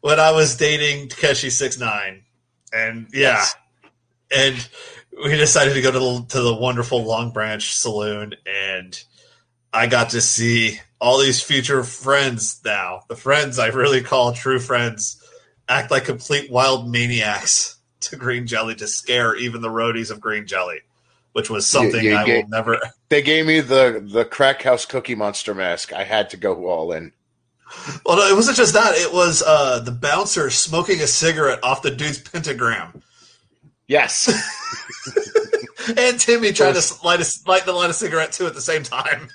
when I was dating Takeshi Six Nine, and yeah, Yes. and we decided to go to the to the wonderful Long Branch Saloon, and I got to see all these future friends now, the friends I really call true friends, act like complete wild maniacs [laughs] to Green Jelly to scare even the roadies of Green Jelly, which was something you I gave- will never. [laughs] They gave me the the crack house cookie monster mask. I had to go all in. Well, no, it wasn't just that; it was uh, the bouncer smoking a cigarette off the dude's pentagram. Yes. [laughs] and Timmy trying to light a, light the light a cigarette too at the same time.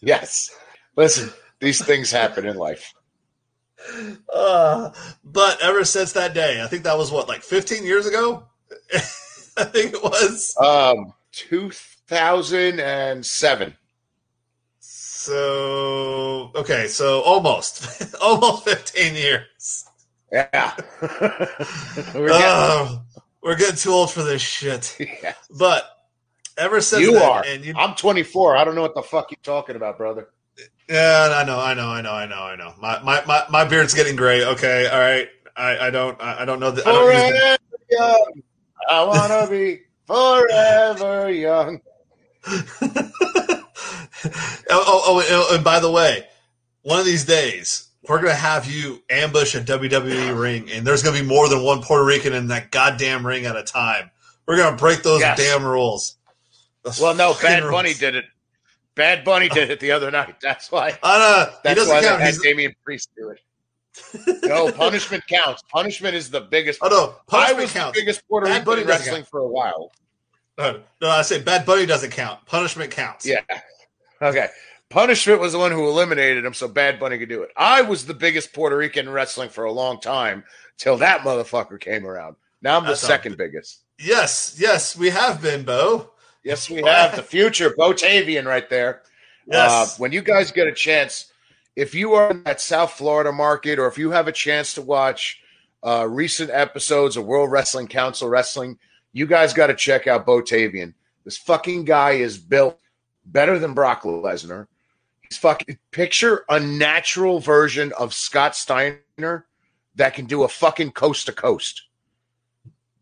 Yes. Listen, these things happen in life. Uh, but ever since that day, I think that was what, like 15 years ago? [laughs] I think it was. Um, 2007. So, okay, so almost, [laughs] almost 15 years. Yeah. [laughs] We're getting- Oh, we're getting too old for this shit. [laughs] yeah. But ever since You then, are. and you, I'm 24. I don't know what the fuck you're talking about, brother. yeah, I know, I know, I know, I know, I know. My my my, my beard's getting gray. Okay, all right. I, I don't I, I don't know that. I don't the- I want to be forever young. [laughs] oh, oh, oh, and- and by the way, one of these days we're gonna have you ambush a WWE ring, and there's gonna be more than one Puerto Rican in that goddamn ring at a time. We're gonna break those Yes. damn rules. Those Well, no, Bad rules. Bunny did it. Bad Bunny did it the other night. That's why. I know he doesn't why count. had He's, Damian Priest do it. No, punishment counts. Punishment is the biggest. oh no, I was counts. the biggest Puerto Bad Rican Bunny in doesn't wrestling count. for a while. No, no, I say Bad Bunny doesn't count. Punishment counts. Yeah. Okay. Punishment was the one who eliminated him, so Bad Bunny could do it. I was the biggest Puerto Rican wrestling for a long time till that motherfucker came around. Now I'm the That's second biggest. Yes, yes, we have been, Bo. Yes, we have the future Botavian right there. Yes. Uh, when you guys get a chance, if you are in that South Florida market, or if you have a chance to watch uh, recent episodes of World Wrestling Council Wrestling, you guys got to check out Botavian. This fucking guy is built better than Brock Lesnar. He's fucking picture a natural version of Scott Steiner that can do a fucking coast to coast.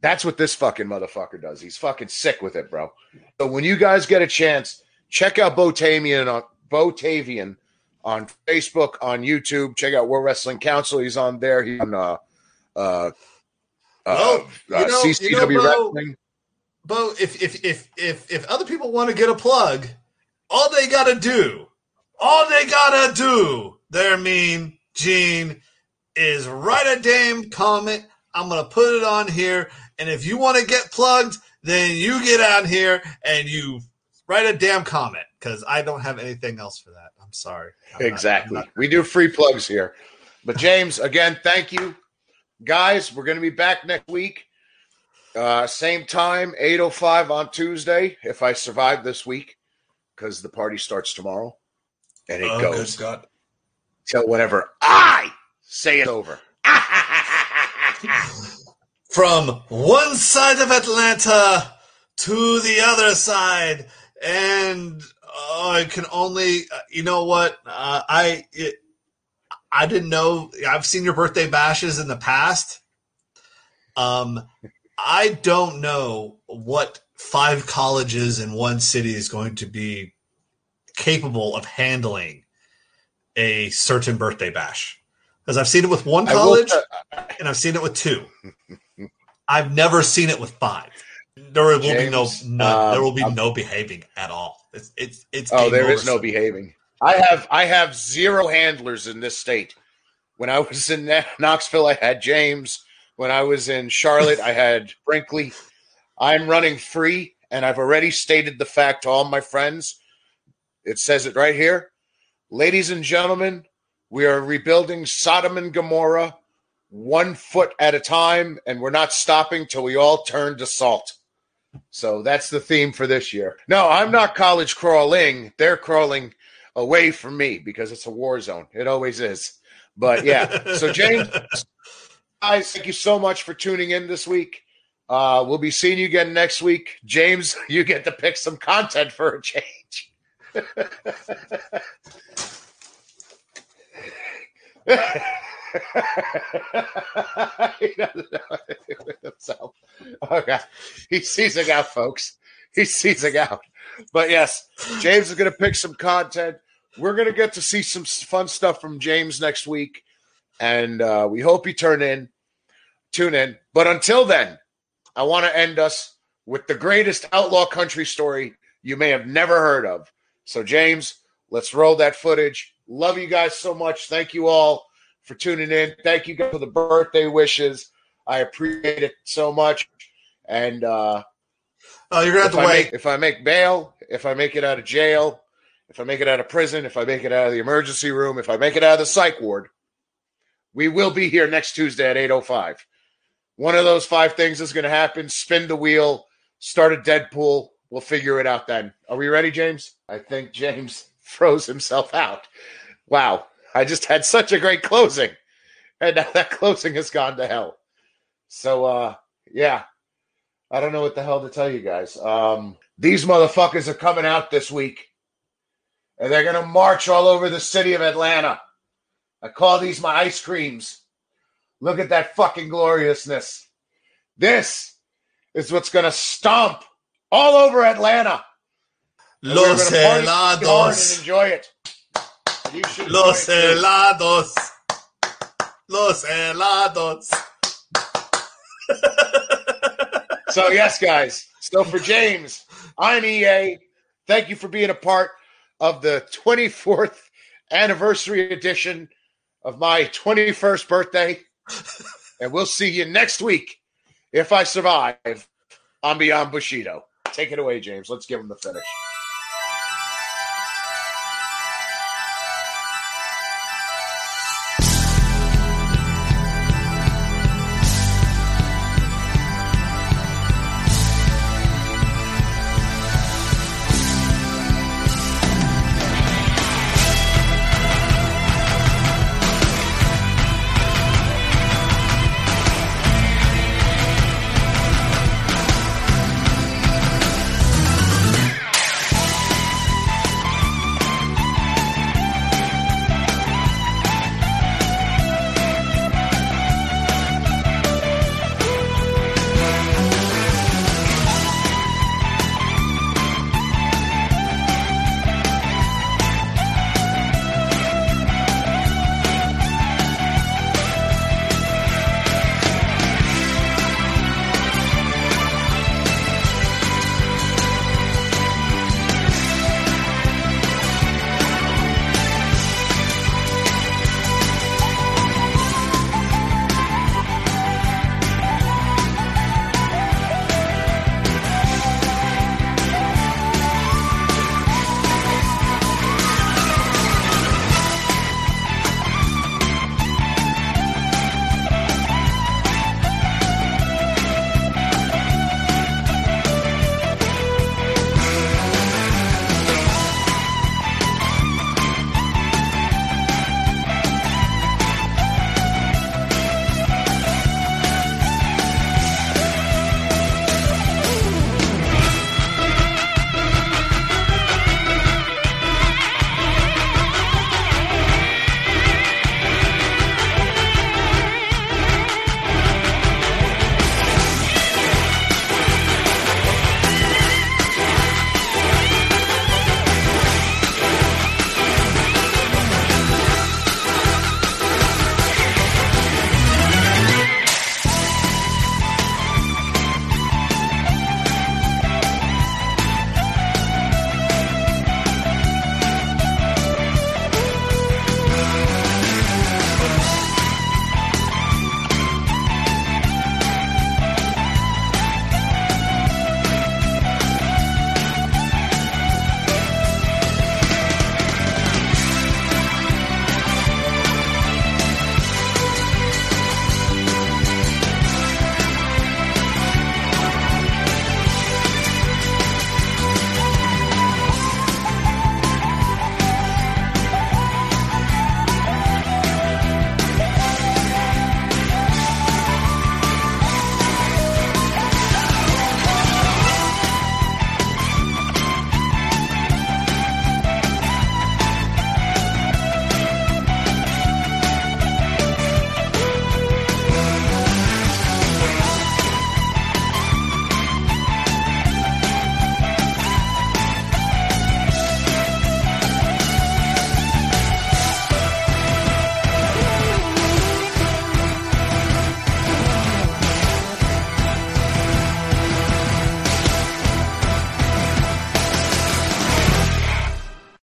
That's what this fucking motherfucker does. He's fucking sick with it, bro. So when you guys get a chance, check out Botavian on Botavian on Facebook, on YouTube. Check out World Wrestling Council. He's on there. He's on uh uh, uh, Well, you uh, know- CCW you know, Bo, Wrestling. Bo, if if if if if other people want to get a plug, all they gotta do, all they gotta do, their mean Gene, is write a damn comment. I'm gonna put it on here, and if you want to get plugged, then you get on here and you write a damn comment because I don't have anything else for that. I'm sorry. I'm exactly. I'm not- we do free plugs here. But James, again, thank you. Guys, we're going to be back next week. Uh, same time, 8.05 on Tuesday, if I survive this week, because the party starts tomorrow. And it Oh, goes God. till whenever I say it's over. [laughs] from one side of Atlanta to the other side, and oh, I can only, uh, you know what? Uh, I it, I didn't know. I've seen your birthday bashes in the past. Um, I don't know what five colleges in one city is going to be capable of handling a certain birthday bash. Because I've seen it with one I will college and I've seen it with two. I've never seen it with five. There will be no James, none. there will be um, no behaving at all. It's it's it's. Oh, there is no behaving. I have I have zero handlers in this state. When I was in Knoxville, I had James. When I was in Charlotte, I had [laughs] Brinkley. I'm running free, and I've already stated the fact to all my friends. It says it right here, ladies and gentlemen. We are rebuilding Sodom and Gomorrah one foot at a time, and we're not stopping till we all turn to salt. So that's the theme for this year. No, I'm not college crawling. They're crawling away from me because it's a war zone. It always is. But yeah. So [laughs] James, guys, thank you so much for tuning in this week. Uh, we'll be seeing you again next week. James, [laughs] you get to pick some content for a change. [laughs] [laughs] he doesn't know anything with himself. Okay. He's seizing out, folks. He's seizing out. But yes, James is going to pick some content. We're going to get to see some fun stuff from James next week. And uh, we hope you turn in, tune in. But until then, I want to end us with the greatest outlaw country story you may have never heard of. So, James, let's roll that footage. Love you guys so much. Thank you all for tuning in. Thank you guys for the birthday wishes. I appreciate it so much. And uh, Oh, you're gonna have to I wait. Make, if I make bail, if I make it out of jail, if I make it out of prison, if I make it out of the emergency room, if I make it out of the psych ward, we will be here next Tuesday at 8.05. One of those five things is going to happen. Spin the wheel, start a Deadpool. We'll figure it out then. Are we ready, James? I think James [laughs] froze himself out. Wow. I just had such a great closing. And now that closing has gone to hell. So, uh, yeah. I don't know what the hell to tell you guys. Um, these motherfuckers are coming out this week, and they're gonna march all over the city of Atlanta. I call these my ice creams. Look at that fucking gloriousness. This is what's gonna stomp all over Atlanta. Los gonna party hard and helados. enjoy it. Los helados. Los helados. [laughs] So yes, guys. So for James, I'm EA. Thank you for being a part of the 24th anniversary edition of my 21st birthday. And we'll see you next week if I survive on Beyond Bushido. Take it away, James. Let's give him the finish.